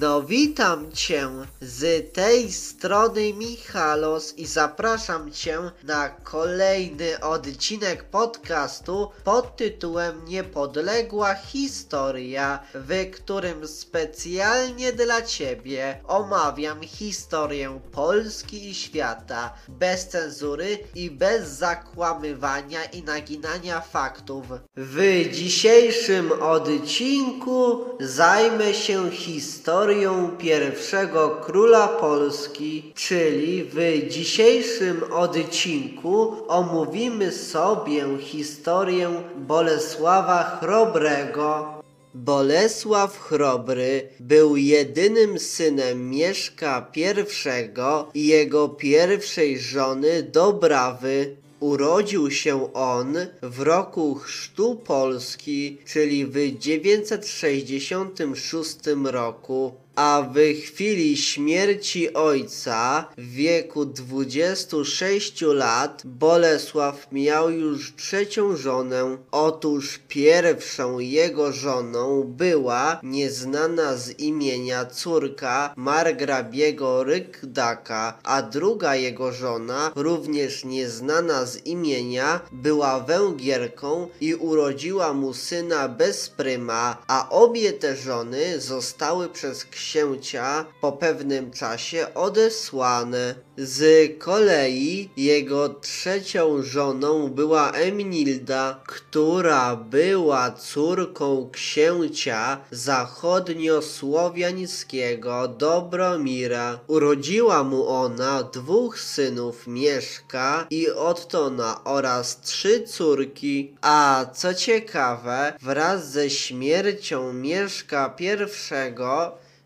No witam Cię z tej strony Michalos i zapraszam Cię na kolejny odcinek podcastu pod tytułem Niepodległa Historia, w którym specjalnie dla Ciebie omawiam historię Polski i świata bez cenzury i bez zakłamywania i naginania faktów. W dzisiejszym odcinku zajmę się historią pierwszego króla Polski, czyli w dzisiejszym odcinku omówimy sobie historię Bolesława Chrobrego. Bolesław Chrobry był jedynym synem Mieszka I i jego pierwszej żony Dobrawy. Urodził się on w roku chrztu Polski, czyli w 966 roku a w chwili śmierci ojca w wieku 26 lat Bolesław miał już trzecią żonę. Otóż pierwszą jego żoną była nieznana z imienia córka margrabiego Rykdaka, a druga jego żona, również nieznana z imienia, była Węgierką i urodziła mu syna bez pryma, a obie te żony zostały przez księcia po pewnym czasie odesłane. Z kolei jego trzecią żoną była Emilda, która była córką księcia zachodniosłowiańskiego Dobromira. Urodziła mu ona dwóch synów Mieszka i Ottona oraz trzy córki. A co ciekawe, wraz ze śmiercią Mieszka I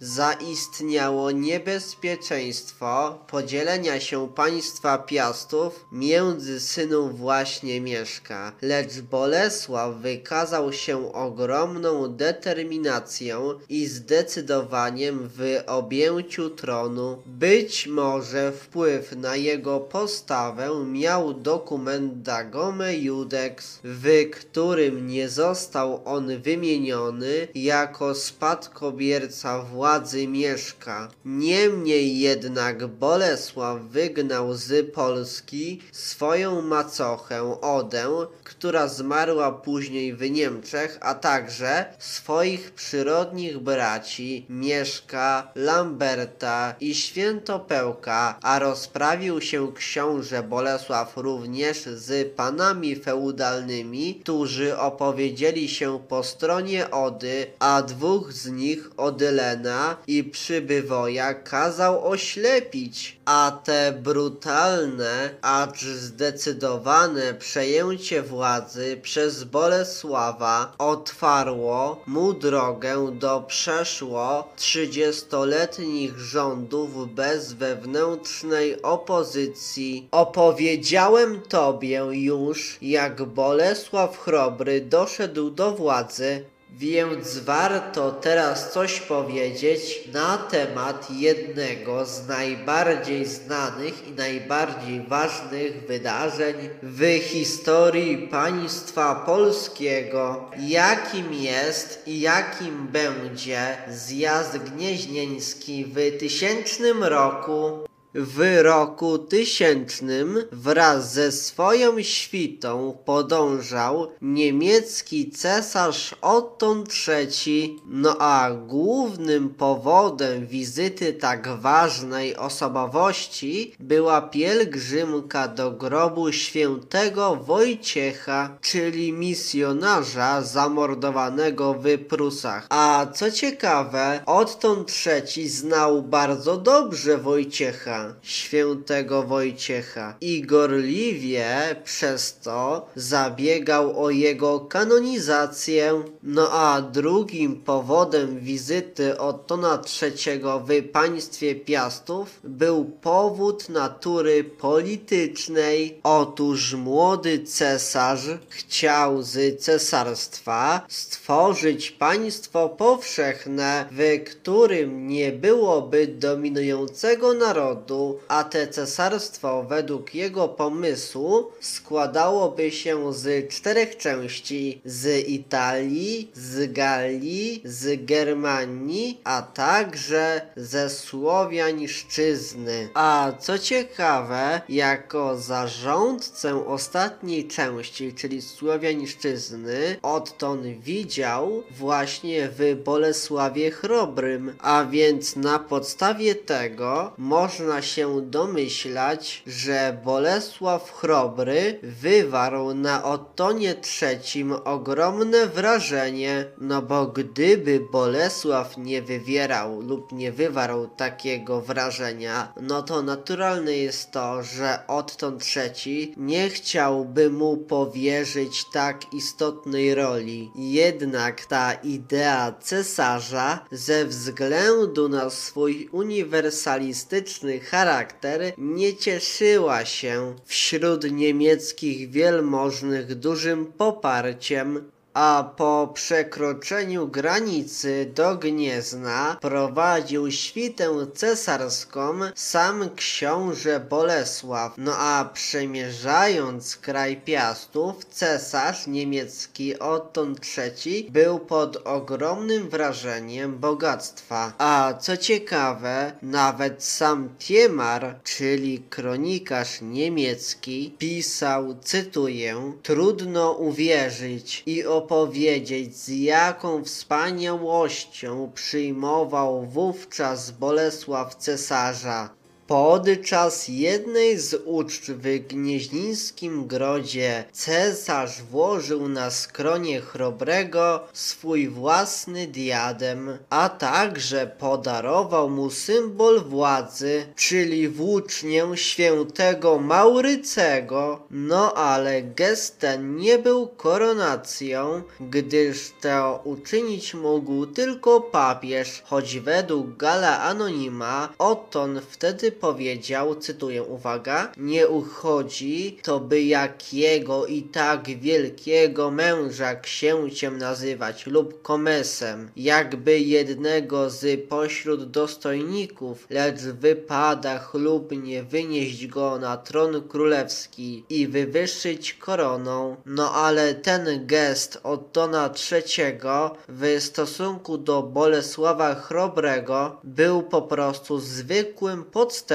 zaistniało niebezpieczeństwo podzielenia się państwa Piastów między synów właśnie Mieszka. Lecz Bolesław wykazał się ogromną determinacją i zdecydowaniem w objęciu tronu. Być może wpływ na jego postawę miał dokument Dagome Judex, w którym nie został on wymieniony jako spadkobierca władzy władzy Mieszka. Niemniej jednak Bolesław wygnał z Polski swoją macochę Odę, która zmarła później w Niemczech, a także swoich przyrodnich braci Mieszka, Lamberta i Świętopełka, a rozprawił się książę Bolesław również z panami feudalnymi, którzy opowiedzieli się po stronie Ody, a dwóch z nich Odylena i przybywoja kazał oślepić, a te brutalne, acz zdecydowane przejęcie władzy przez Bolesława otwarło mu drogę do przeszło trzydziestoletnich rządów bez wewnętrznej opozycji. Opowiedziałem tobie już, jak Bolesław Chrobry doszedł do władzy, więc warto teraz coś powiedzieć na temat jednego z najbardziej znanych i najbardziej ważnych wydarzeń w historii państwa polskiego, jakim jest i jakim będzie zjazd gnieźnieński w tysięcznym roku w roku tysięcznym wraz ze swoją świtą podążał niemiecki cesarz Otton III, no a głównym powodem wizyty tak ważnej osobowości była pielgrzymka do grobu świętego Wojciecha, czyli misjonarza zamordowanego w Prusach. A co ciekawe, Otton III znał bardzo dobrze Wojciecha, świętego Wojciecha i gorliwie przez to zabiegał o jego kanonizację. No a drugim powodem wizyty Ottona III w państwie Piastów był powód natury politycznej. Otóż młody cesarz chciał z cesarstwa stworzyć państwo powszechne, w którym nie byłoby dominującego narodu, narodu, a te cesarstwo według jego pomysłu składałoby się z czterech części: z Italii, z Galii, z Germanii, a także ze Słowiańszczyzny. A co ciekawe, jako zarządcę ostatniej części, czyli Słowiańszczyzny, odtąd widział właśnie w Bolesławie Chrobrym, a więc na podstawie tego można się domyślać, że Bolesław Chrobry wywarł na Ottonie III ogromne wrażenie, no bo gdyby Bolesław nie wywierał lub nie wywarł takiego wrażenia, no to naturalne jest to, że Otton III nie chciałby mu powierzyć tak istotnej roli. Jednak ta idea cesarza ze względu na swój uniwersalistyczny charakter nie cieszyła się wśród niemieckich wielmożnych dużym poparciem a po przekroczeniu granicy do Gniezna prowadził świtę cesarską sam książę Bolesław. No a przemierzając kraj Piastów, cesarz niemiecki Otton III był pod ogromnym wrażeniem bogactwa. A co ciekawe, nawet sam Tiemar, czyli kronikarz niemiecki, pisał, cytuję, trudno uwierzyć i o opowiedzieć, z jaką wspaniałością przyjmował wówczas Bolesław cesarza. Podczas jednej z uczt w Gnieźnińskim Grodzie cesarz włożył na skronie chrobrego swój własny diadem, a także podarował mu symbol władzy, czyli włócznię świętego Maurycego, no ale gest ten nie był koronacją, gdyż to uczynić mógł tylko papież, choć według Gala Anonima Oton wtedy powiedział, cytuję, uwaga, nie uchodzi to by jakiego i tak wielkiego męża księciem nazywać lub komesem, jakby jednego z pośród dostojników, lecz wypada chlubnie wynieść go na tron królewski i wywyższyć koroną. No ale ten gest Ottona III w stosunku do Bolesława Chrobrego był po prostu zwykłym podstawowym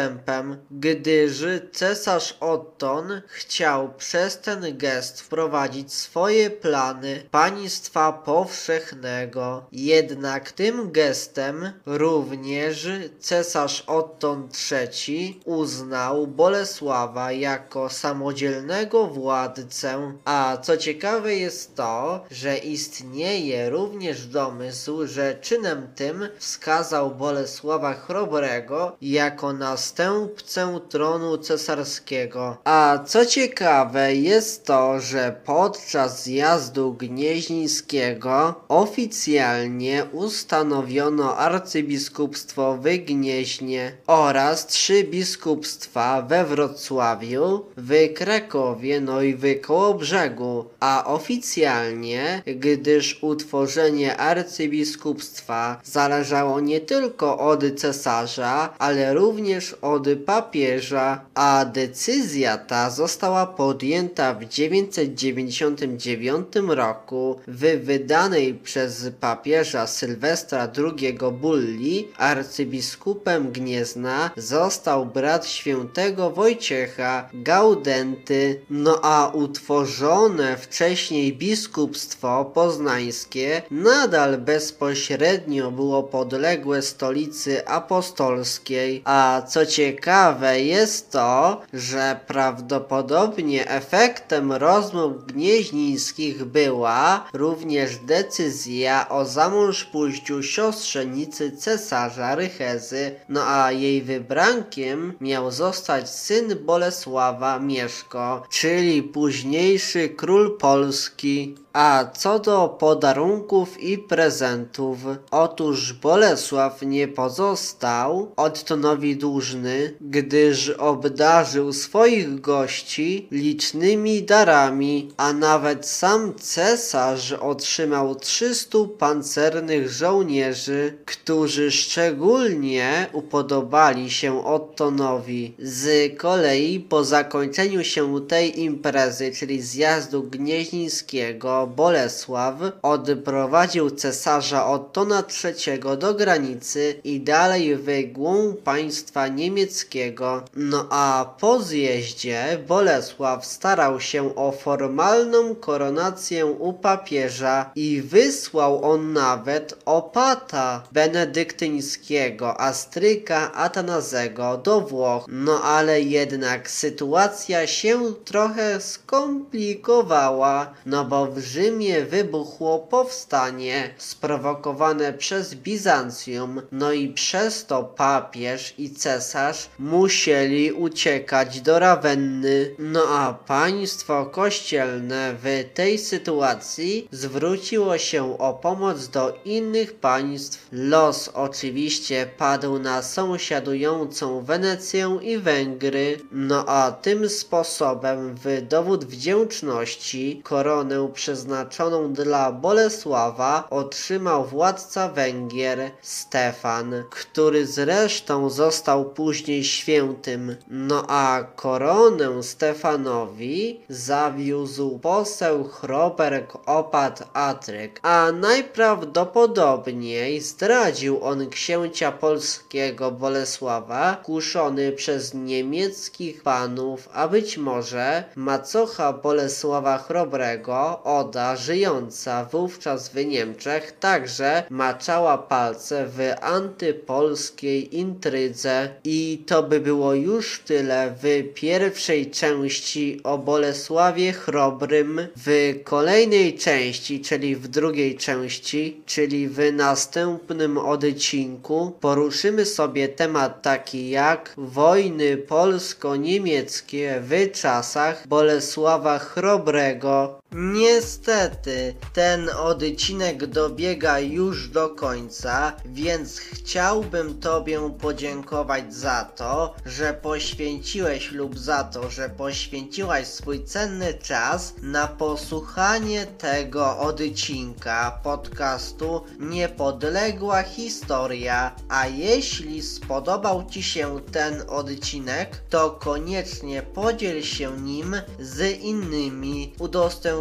gdyż cesarz Otton chciał przez ten gest wprowadzić swoje plany państwa powszechnego. Jednak tym gestem również cesarz Otton III uznał Bolesława jako samodzielnego władcę, a co ciekawe jest to, że istnieje również domysł, że czynem tym wskazał Bolesława Chrobrego jako nas następcę tronu cesarskiego. A co ciekawe jest to, że podczas zjazdu gnieźnińskiego oficjalnie ustanowiono arcybiskupstwo w Gnieźnie oraz trzy biskupstwa we Wrocławiu, w Krakowie, no i w Kołobrzegu, a oficjalnie, gdyż utworzenie arcybiskupstwa zależało nie tylko od cesarza, ale również od papieża, a decyzja ta została podjęta w 999 roku w wydanej przez papieża Sylwestra II bulli. Arcybiskupem Gniezna został brat świętego Wojciecha Gaudenty, no a utworzone wcześniej biskupstwo poznańskie nadal bezpośrednio było podległe stolicy apostolskiej, a co ciekawe jest to, że prawdopodobnie efektem rozmów gnieźnińskich była również decyzja o zamążpójściu siostrzenicy cesarza Rychezy, no a jej wybrankiem miał zostać syn Bolesława Mieszko, czyli późniejszy król Polski. A co do podarunków i prezentów, otóż Bolesław nie pozostał Ottonowi dłużny, gdyż obdarzył swoich gości licznymi darami, a nawet sam cesarz otrzymał 300 pancernych żołnierzy, którzy szczególnie upodobali się Ottonowi. Z kolei po zakończeniu się tej imprezy, czyli zjazdu gnieźnińskiego, Bolesław odprowadził cesarza Ottona III do granicy i dalej w głąb państwa niemieckiego. No a po zjeździe Bolesław starał się o formalną koronację u papieża i wysłał on nawet opata benedyktyńskiego Astryka Atanazego do Włoch. No ale jednak sytuacja się trochę skomplikowała, no bo w Rzymie wybuchło powstanie sprowokowane przez Bizancjum, no i przez to papież i cesarz musieli uciekać do Rawenny. No a państwo kościelne w tej sytuacji zwróciło się o pomoc do innych państw. Los oczywiście padł na sąsiadującą Wenecję i Węgry. No a tym sposobem w dowód wdzięczności koronę przeznaczoną dla Bolesława otrzymał władca Węgier Stefan, który zresztą został później świętym. No a koronę Stefanowi zawiózł poseł Chroberg Opat Atryk, a najprawdopodobniej zdradził on księcia polskiego Bolesława, kuszony przez niemieckich panów, a być może macocha Bolesława Chrobrego, Oda, żyjąca wówczas w Niemczech, także maczała palce w antypolskiej intrydze. I to by było już tyle w pierwszej części o Bolesławie Chrobrym. W kolejnej części, czyli w drugiej części, czyli w następnym odcinku, poruszymy sobie temat taki jak wojny polsko-niemieckie w czasach Bolesława Chrobrego. Niestety, ten odcinek dobiega już do końca, więc chciałbym Tobie podziękować za to, że poświęciłeś lub za to, że poświęciłaś swój cenny czas na posłuchanie tego odcinka podcastu Niepodległa Historia. A jeśli spodobał Ci się ten odcinek, to koniecznie podziel się nim z innymi,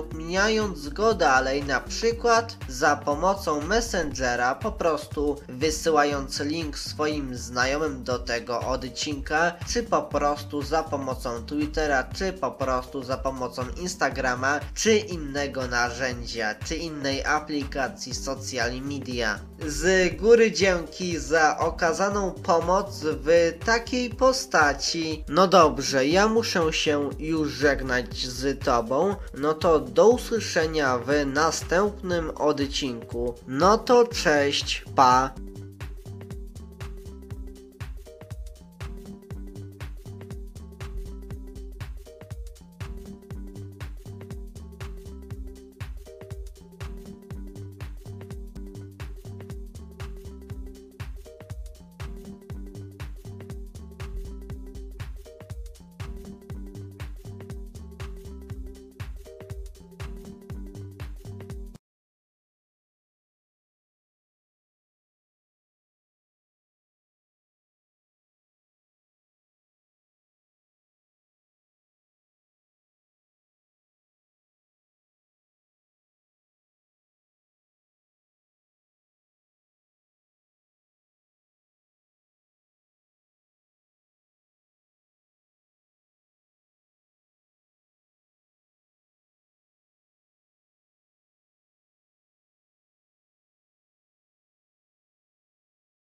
udostępniając go dalej, na przykład za pomocą Messengera, po prostu wysyłając link swoim znajomym do tego odcinka, czy po prostu za pomocą Twittera, czy po prostu za pomocą Instagrama, czy innego narzędzia, czy innej aplikacji social media. Z góry dzięki za okazaną pomoc w takiej postaci. No dobrze, ja muszę się już żegnać z Tobą. No to do usłyszenia w następnym odcinku. No to cześć, pa.